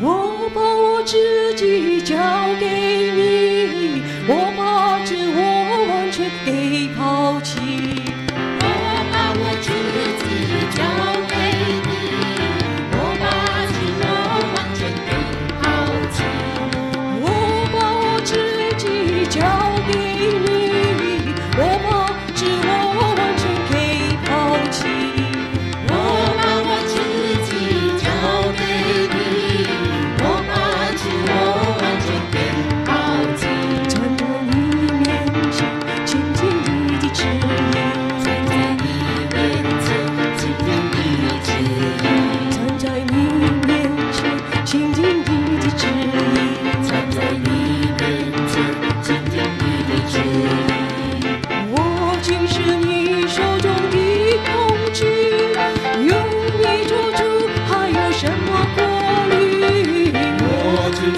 我把我自己交给你，我把自我完全给抛弃。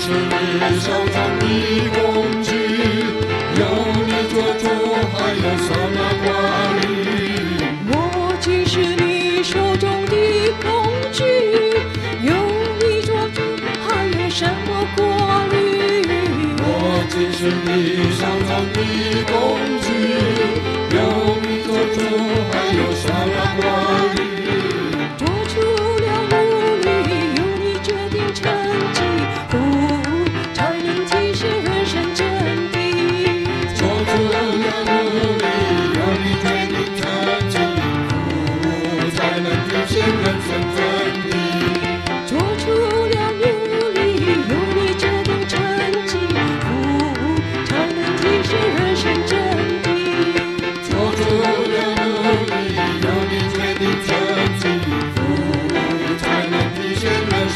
是你手中的工具有你做主还有什么法律我既是你手中的工具有你做主还有什么法律我既是你手中的工具有你做主还有什么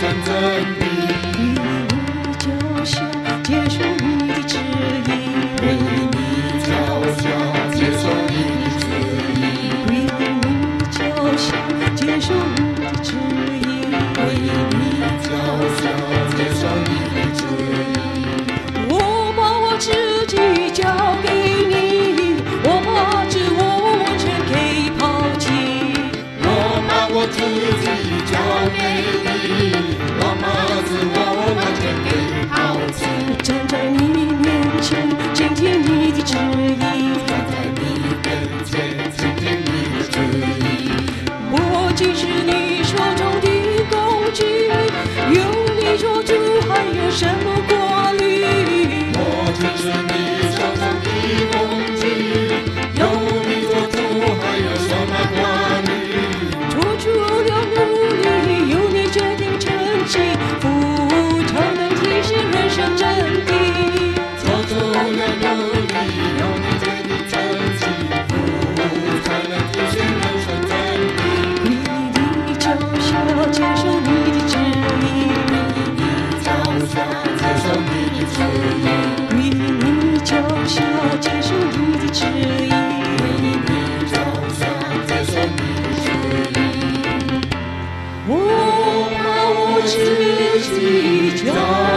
山在。为你交响，接受你的指引。为你交响，接受你的指引。为你交响，接受你的指引。为你交响。今夜交给你。老妈子我给好祈求